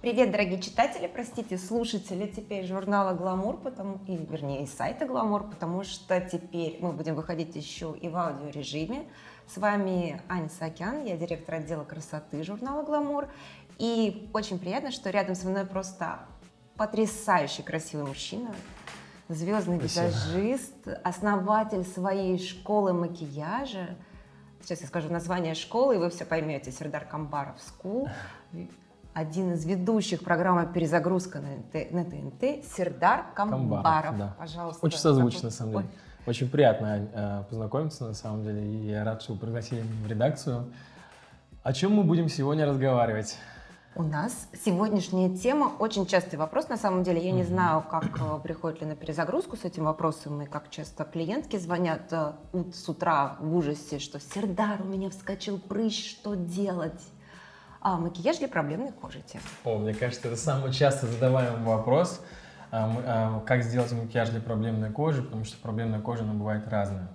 Привет, дорогие читатели, простите, слушатели теперь журнала «Гламур», потому, и, вернее, сайта «Гламур», потому что теперь мы будем выходить еще и в аудиорежиме. С вами Аня Сакян, я директор отдела красоты журнала «Гламур». И очень приятно, что рядом со мной просто потрясающий красивый мужчина, звездный Спасибо. визажист, основатель своей школы макияжа. Сейчас я скажу название школы, и вы все поймете. Сердар Камбаров School. Один из ведущих программы «Перезагрузка» на ТНТ, на ТНТ Сердар Камбаров. Камбаров да. Пожалуйста. Очень созвучно, на самом деле. Очень приятно э, познакомиться, на самом деле. И я рад, что вы пригласили меня в редакцию. О чем мы будем сегодня разговаривать? У нас сегодняшняя тема очень частый вопрос. На самом деле я не знаю, как э, приходит ли на перезагрузку с этим вопросом и как часто клиентки звонят э, с утра в ужасе, что «Сердар, у меня вскочил прыщ, что делать?» А макияж для проблемной кожи тема. О, мне кажется, это самый часто задаваемый вопрос. А, а, как сделать макияж для проблемной кожи, потому что проблемная кожа, она бывает разная.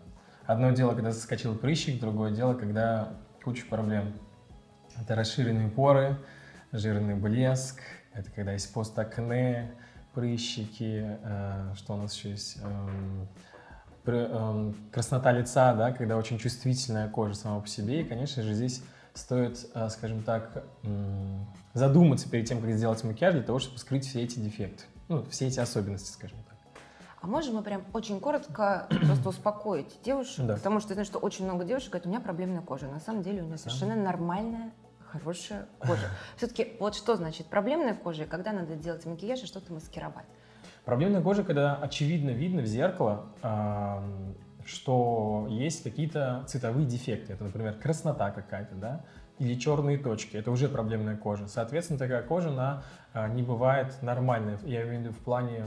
Одно дело, когда заскочил прыщик, другое дело, когда куча проблем. Это расширенные поры, жирный блеск, это когда есть постакне, прыщики, э, что у нас еще есть, эм, эм, краснота лица, да, когда очень чувствительная кожа сама по себе, и, конечно же, здесь стоит, э, скажем так, задуматься перед тем, как сделать макияж, для того, чтобы скрыть все эти дефекты, ну, все эти особенности, скажем так. А можем мы прям очень коротко просто успокоить девушек, да. потому что я знаю, что очень много девушек говорят, у меня проблемная кожа. На самом деле у нее совершенно нормальная хорошая кожа. Все-таки вот что значит проблемная кожа, когда надо делать макияж и что-то маскировать? Проблемная кожа, когда очевидно видно в зеркало, что есть какие-то цветовые дефекты. Это, например, краснота какая-то, да, или черные точки. Это уже проблемная кожа. Соответственно, такая кожа, она а, не бывает нормальной, я имею в виду в плане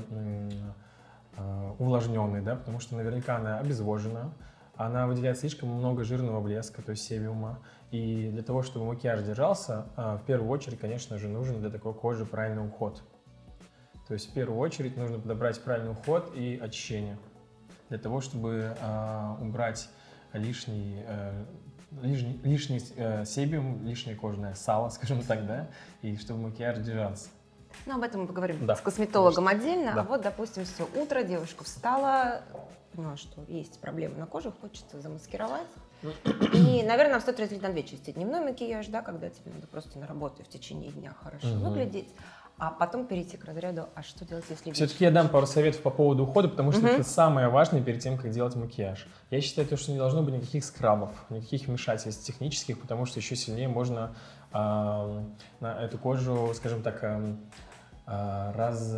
а, увлажненной, да, потому что наверняка она обезвожена, она выделяет слишком много жирного блеска, то есть себиума. И для того, чтобы макияж держался, а, в первую очередь, конечно же, нужен для такой кожи правильный уход. То есть в первую очередь нужно подобрать правильный уход и очищение для того, чтобы э, убрать лишний, э, лишний, лишний э, себиум, лишнее кожное сало, скажем так, да, и чтобы макияж держался. Ну, об этом мы поговорим да, с косметологом конечно. отдельно. Да. А вот, допустим, все утро девушка встала, поняла, что есть проблемы на коже, хочется замаскировать. И, наверное, нам стоит разделить на две части. Дневной макияж, да, когда тебе надо просто на работе в течение дня хорошо угу. выглядеть, а потом перейти к разряду, а что делать, если... Все-таки я дам пару советов по поводу ухода, потому что угу. это самое важное перед тем, как делать макияж. Я считаю, то, что не должно быть никаких скрабов, никаких вмешательств технических, потому что еще сильнее можно э, на эту кожу, скажем так, э, раз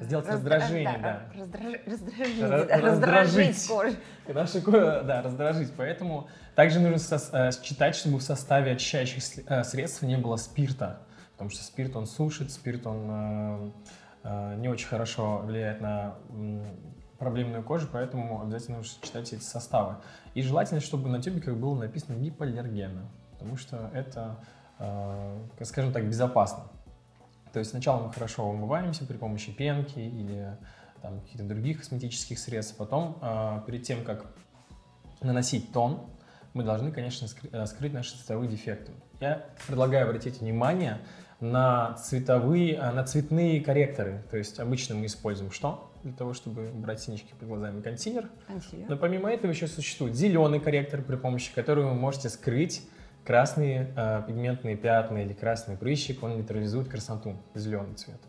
Сделать Раз, раздражение, да. да. Раздраж, раздражить, Раз, да, раздражить кожу. Нашу кожу, да, раздражить. Поэтому также нужно со, э, считать, чтобы в составе очищающих э, средств не было спирта. Потому что спирт, он сушит, спирт, он э, э, не очень хорошо влияет на проблемную кожу, поэтому обязательно нужно читать эти составы. И желательно, чтобы на тюбиках было написано гипоаллергенно, потому что это, э, скажем так, безопасно. То есть сначала мы хорошо умываемся при помощи пенки или каких-то других косметических средств. Потом, перед тем, как наносить тон, мы должны, конечно, э, скрыть наши цветовые дефекты. Я предлагаю обратить внимание на цветовые, э, на цветные корректоры. То есть обычно мы используем что? Для того, чтобы убрать синички под глазами консилер. консилер. Но помимо этого еще существует зеленый корректор, при помощи которого вы можете скрыть красные э, пигментные пятна или красный прыщик, он нейтрализует красоту, зеленый цвет.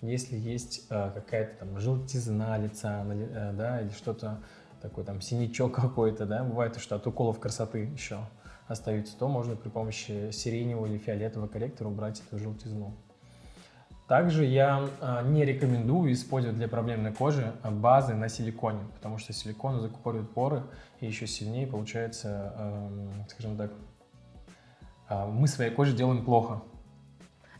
Если есть э, какая-то там желтизна лица, э, да, или что-то такое там синячок какой-то, да, бывает, что от уколов красоты еще остаются, то можно при помощи сиреневого или фиолетового корректора убрать эту желтизну. Также я э, не рекомендую использовать для проблемной кожи базы на силиконе, потому что силикон закупоривает поры и еще сильнее получается, э, скажем так, а, мы своей коже делаем плохо.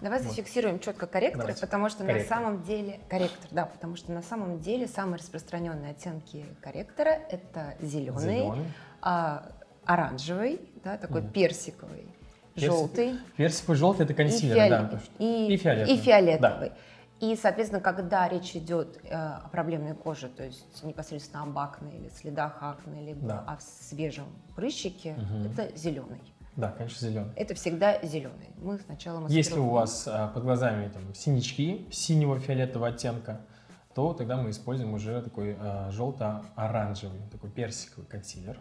Давай вот. зафиксируем четко корректоры, Давайте. потому что корректор. на самом деле корректор, да, потому что на самом деле самые распространенные оттенки корректора это зеленый, зеленый. А, оранжевый, да, такой mm. персиковый, Персик, желтый. Персиковый, желтый это консилер, и фиолет, да. И, и фиолетовый. И фиолетовый. Да. И, соответственно, когда речь идет э, о проблемной коже, то есть непосредственно об акне или следах акне, либо да. о свежем прыщике, угу. это зеленый. Да, конечно, зеленый. Это всегда зеленый. Мы сначала маскируем. Если у вас а, под глазами там, синячки синего фиолетового оттенка, то тогда мы используем уже такой а, желто-оранжевый, такой персиковый консилер.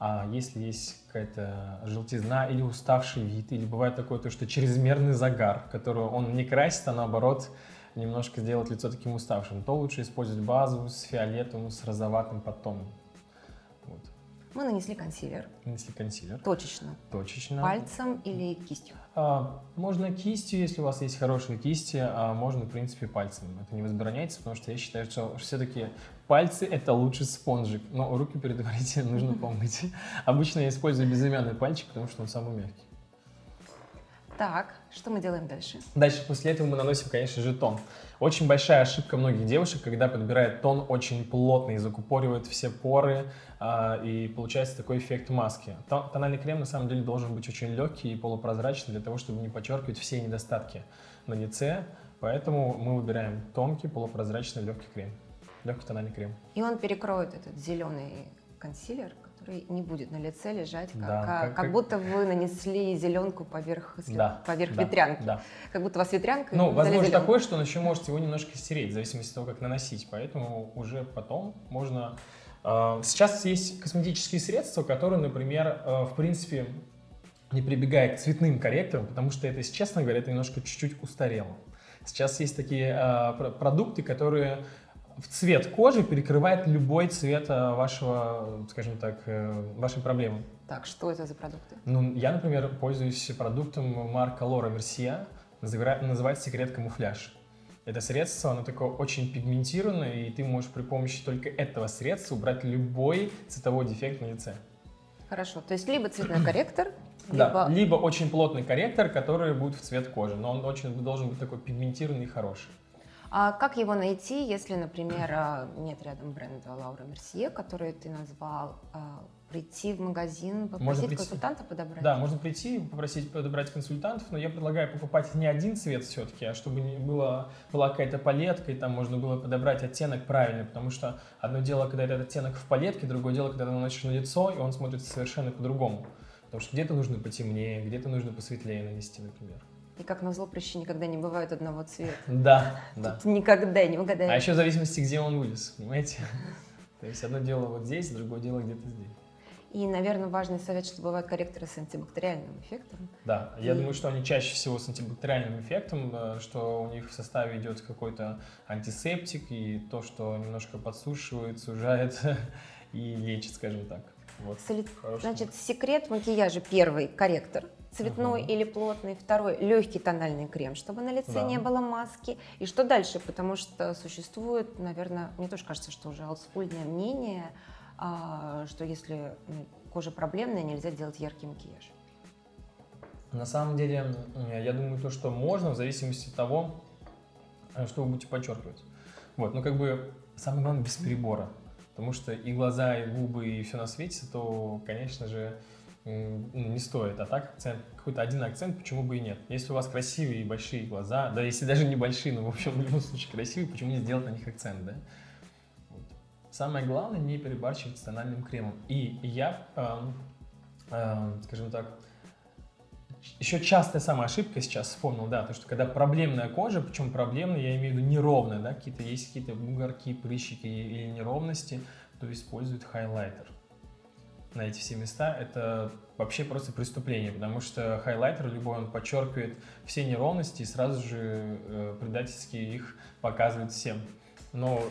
А если есть какая-то желтизна или уставший вид, или бывает такое, то, что чрезмерный загар, который он не красит, а наоборот немножко сделать лицо таким уставшим, то лучше использовать базу с фиолетовым, с розоватым подтоном. Мы нанесли консилер. Нанесли консилер. Точечно. Точечно. Пальцем или кистью? А, можно кистью, если у вас есть хорошие кисти, а можно, в принципе, пальцем. Это не возбраняется, потому что я считаю, что все-таки пальцы — это лучший спонжик, но руки предварительно нужно помыть. Обычно я использую безымянный пальчик, потому что он самый мягкий. Так, что мы делаем дальше? Дальше после этого мы наносим, конечно же, тон. Очень большая ошибка многих девушек, когда подбирают тон очень плотный, закупоривает все поры, э, и получается такой эффект маски. Тональный крем на самом деле должен быть очень легкий и полупрозрачный для того, чтобы не подчеркивать все недостатки на лице. Поэтому мы выбираем тонкий, полупрозрачный, легкий крем. Легкий тональный крем. И он перекроет этот зеленый консилер, который не будет на лице лежать, как, да, как, как, как будто вы нанесли зеленку поверх, да, поверх да, ветрянки. Да. Как будто у вас ветрянка. Ну, возможно зеленку. такое, что он еще может его немножко стереть, в зависимости от того, как наносить. Поэтому уже потом можно... Э, сейчас есть косметические средства, которые, например, э, в принципе, не прибегая к цветным корректорам, потому что это, если честно говоря, это немножко чуть-чуть устарело. Сейчас есть такие э, продукты, которые в цвет кожи перекрывает любой цвет э, вашего, скажем так, э, вашей проблемы. Так, что это за продукты? Ну, я, например, пользуюсь продуктом марка Laura Mercier, называется секрет камуфляж. Это средство, оно такое очень пигментированное, и ты можешь при помощи только этого средства убрать любой цветовой дефект на лице. Хорошо, то есть либо цветной корректор, либо... Да, либо очень плотный корректор, который будет в цвет кожи, но он очень должен быть такой пигментированный и хороший. А как его найти, если, например, а, нет рядом бренда Лаура Мерсье, который ты назвал, а, прийти в магазин, попросить прийти, консультанта подобрать? Да, можно прийти, попросить подобрать консультантов, но я предлагаю покупать не один цвет все-таки, а чтобы не было, была какая-то палетка, и там можно было подобрать оттенок правильно, потому что одно дело, когда этот оттенок в палетке, другое дело, когда ты наносишь на лицо, и он смотрится совершенно по-другому. Потому что где-то нужно потемнее, где-то нужно посветлее нанести, например. И как назло, прыщи никогда не бывают одного цвета. Да, да. Тут никогда не угадаешь. А еще в зависимости, где он вылез, понимаете? То есть одно дело вот здесь, другое дело где-то здесь. И, наверное, важный совет, что бывают корректоры с антибактериальным эффектом. Да, я думаю, что они чаще всего с антибактериальным эффектом, э, что у них в составе идет какой-то антисептик, и то, что немножко подсушивает, сужает и лечит, скажем так. Вот. Значит, секрет макияжа первый – корректор – цветной угу. или плотный, второй легкий тональный крем, чтобы на лице да. не было маски. И что дальше? Потому что существует, наверное, мне тоже кажется, что уже олдскульное мнение, а, что если ну, кожа проблемная, нельзя делать яркий макияж. На самом деле, я думаю, то, что можно, в зависимости от того, э, что вы будете подчеркивать. Вот, но как бы самое главное без перебора. Потому что и глаза, и губы, и все на свете, то, конечно же, не стоит. А так акцент, какой-то один акцент, почему бы и нет. Если у вас красивые и большие глаза, да, если даже не большие, но в общем в любом случае красивые, почему не сделать на них акцент, да? Вот. Самое главное не перебарщивать с тональным кремом. И я, э, э, скажем так, еще частая самая ошибка сейчас вспомнил, да, то, что когда проблемная кожа, причем проблемная, я имею в виду неровная, да, какие-то есть какие-то бугорки, прыщики или неровности, то используют хайлайтер на эти все места, это вообще просто преступление, потому что хайлайтер любой, он подчеркивает все неровности и сразу же э, предательски их показывает всем. Но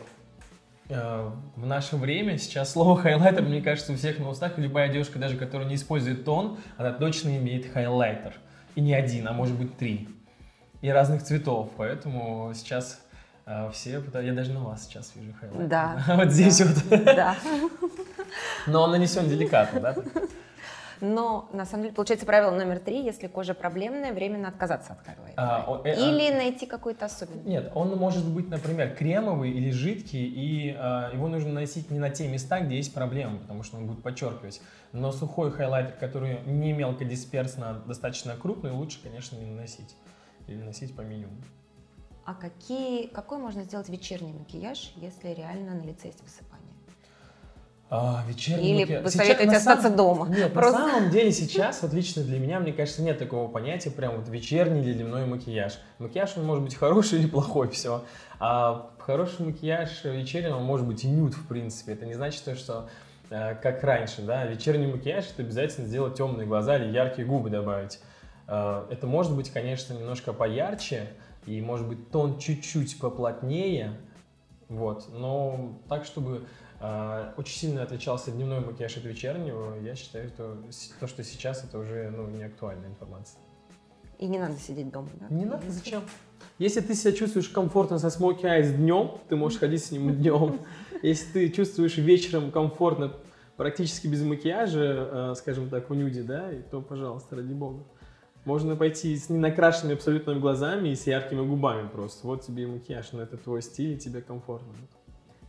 э, в наше время сейчас слово хайлайтер, мне кажется, у всех на устах, любая девушка, даже которая не использует тон, она точно имеет хайлайтер. И не один, а может быть три. И разных цветов, поэтому сейчас э, все, я даже на вас сейчас вижу хайлайтер. Да. Вот здесь да. вот. Да. Но он нанесен деликатно, да? Но на самом деле получается правило номер три: если кожа проблемная, временно отказаться от хайлайтера. А, э, или а, найти какой-то особенный. Нет, он может быть, например, кремовый или жидкий, и а, его нужно наносить не на те места, где есть проблемы, потому что он будет подчеркивать. Но сухой хайлайтер, который не мелкодисперсно, а достаточно крупный, лучше, конечно, не наносить. Или наносить по минимуму. А какие, какой можно сделать вечерний макияж, если реально на лице есть высыпание? А, вечерний Или макияж. вы Сейчас- остаться самом- дома? Нет, Просто- на самом деле сейчас, вот лично для меня, мне кажется, нет такого понятия, прям вот вечерний или дневной макияж. Макияж, он может быть хороший или плохой, все. А хороший макияж вечерний, он может быть и нюд, в принципе. Это не значит, то, что э, как раньше, да, вечерний макияж это обязательно сделать темные глаза или яркие губы добавить. Э, Это может быть, конечно, немножко поярче, и может быть тон чуть-чуть поплотнее, вот, но так, чтобы очень сильно отличался дневной макияж от вечернего, я считаю, что то, что сейчас, это уже ну, не актуальная информация. И не надо сидеть дома, да? Не надо, зачем? Если ты себя чувствуешь комфортно со смоки айс днем, ты можешь ходить с ним днем. Если ты чувствуешь вечером комфортно, практически без макияжа, э, скажем так, в нюде, да, то, пожалуйста, ради бога. Можно пойти с ненакрашенными абсолютно глазами и с яркими губами просто. Вот тебе и макияж, но это твой стиль, и тебе комфортно.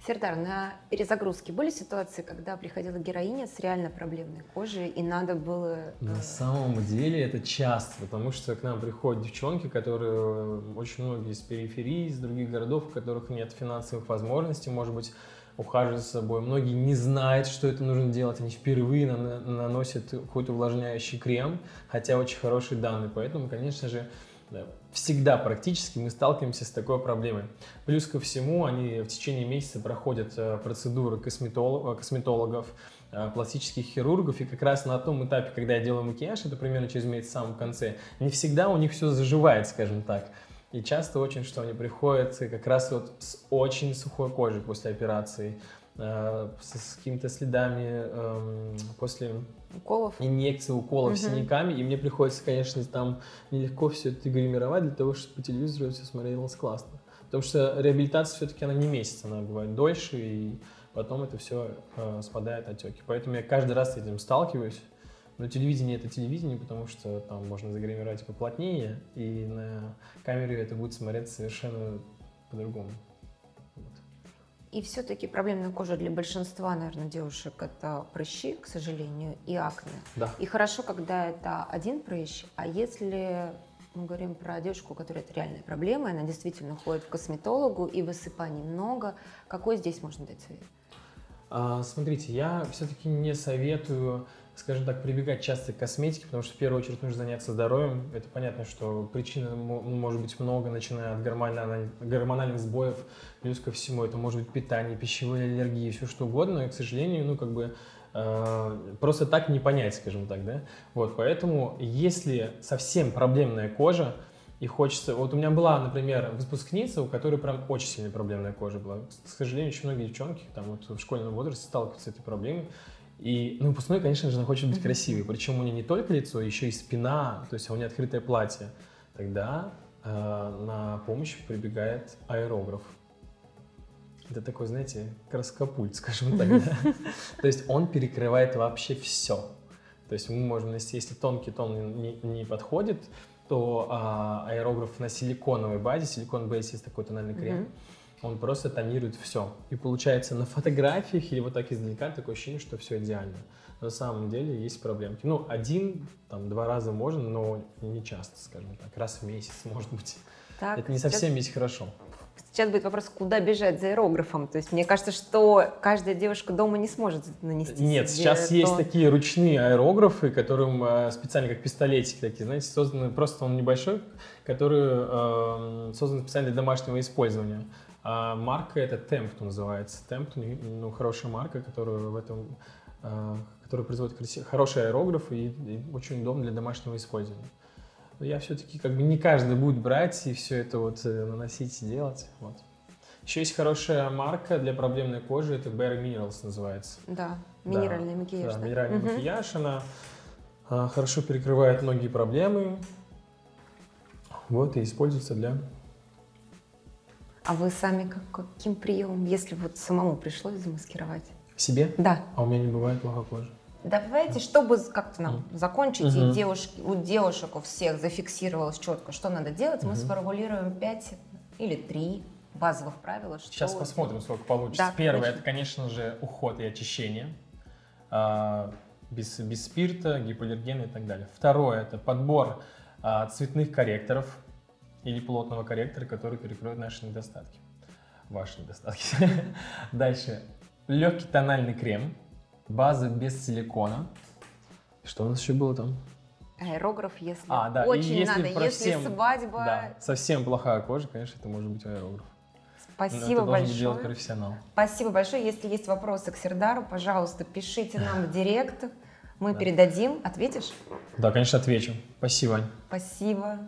Сердар, на перезагрузке были ситуации, когда приходила героиня с реально проблемной кожей, и надо было... э, На самом деле это часто, потому что к нам приходят девчонки, которые э, очень многие из периферии, из других городов, у которых нет финансовых возможностей, может быть, ухаживать за собой. Многие не знают, что это нужно делать, они впервые на- наносят какой-то увлажняющий крем, хотя очень хорошие данные. Поэтому, конечно же, да, всегда практически мы сталкиваемся с такой проблемой. Плюс ко всему, они в течение месяца проходят э, процедуры косметолог- э, косметологов, э, пластических хирургов, и как раз на том этапе, когда я делаю макияж, это примерно через месяц в самом конце, не всегда у них все заживает, скажем так. И часто очень, что они приходят как раз вот с очень сухой кожей после операции, с, с какими-то следами эм, после Уколов? инъекции, уколов, Мгм. синяками, и мне приходится, конечно, там нелегко все это гримировать для того, чтобы по телевизору все смотрелось классно. Потому что реабилитация все-таки она не месяц, она бывает дольше, и потом это все спадает отеки. Поэтому я каждый раз с этим сталкиваюсь. Но телевидение это телевидение, потому что там можно загримировать поплотнее, и на камере это будет смотреться совершенно по-другому. И все-таки проблемная кожа для большинства, наверное, девушек это прыщи, к сожалению, и акне. Да. И хорошо, когда это один прыщ, а если мы говорим про девушку, у которой это реальная проблема, она действительно ходит к косметологу, и высыпаний много, какой здесь можно дать совет? А, Смотрите, я все-таки не советую, скажем так, прибегать часто к косметике, потому что в первую очередь нужно заняться здоровьем. Это понятно, что причин мо- может быть много, начиная от гормональных, гормональных сбоев, плюс ко всему это может быть питание, пищевые аллергии, все что угодно, и, к сожалению, ну как бы э, просто так не понять, скажем так, да. Вот, поэтому если совсем проблемная кожа, и хочется... Вот у меня была, например, выпускница, у которой прям очень сильная проблемная кожа была. К сожалению, очень многие девчонки там вот в школьном возрасте сталкиваются с этой проблемой. И, ну, выпускной, конечно же, она хочет быть красивой. Причем у нее не только лицо, еще и спина, то есть у нее открытое платье. Тогда э, на помощь прибегает аэрограф. Это такой, знаете, краскопульт, скажем так. То есть он перекрывает вообще все. То есть мы можем если тонкий тон не, не подходит, то а, аэрограф на силиконовой базе, силикон бейс есть такой тональный крем. Он просто тонирует все. И получается на фотографиях или вот так издалека такое ощущение, что все идеально. Но на самом деле есть проблемки. Ну, один, там, два раза можно, но не часто, скажем так. Раз в месяц, может быть. Так, Это не сейчас- совсем есть хорошо. Сейчас будет вопрос, куда бежать за аэрографом. То есть мне кажется, что каждая девушка дома не сможет нанести Нет, себе сейчас то- есть такие ручные аэрографы, которым э, специально как пистолетики такие, знаете, созданы, просто он небольшой, который э, создан специально для домашнего использования. А марка это Temptu называется. Temptu, ну, хорошая марка, которая в этом, э, которая производит хороший аэрограф и, и очень удобно для домашнего использования. Но я все-таки как бы не каждый будет брать и все это вот э, наносить и делать. Вот. Еще есть хорошая марка для проблемной кожи, это Bare Minerals называется. Да, Да, минеральный макияж. Да, да? минеральный Мгм. макияж, она а, хорошо перекрывает многие проблемы. Вот, и используется для... А вы сами как, каким приемом, если вот самому пришлось замаскировать? Себе? Да. А у меня не бывает плохой кожи. Давайте, чтобы как-то нам закончить, Мгм. и девушки, у девушек у всех зафиксировалось четко, что надо делать, мы Мгм. сформулируем 5 или 3 базовых правила. Что Сейчас посмотрим, сколько получится. Да, Первое, конечно. это, конечно же, уход и очищение. а, без, без спирта, гипоаллергена и так далее. Второе, это подбор а, цветных корректоров или плотного корректора, который перекроет наши недостатки. Ваши недостатки. Дальше. Легкий тональный крем, База без силикона. Что у нас еще было там? Аэрограф, если А, да, очень если надо, совсем- если свадьба. Да, совсем плохая кожа, конечно, это может быть аэрограф. Спасибо это большое. делать профессионал. Спасибо большое. Если есть вопросы к Сердару, пожалуйста, пишите нам в директ. Мы передадим. Ответишь? Да, конечно, отвечу. Спасибо, Ань. Спасибо.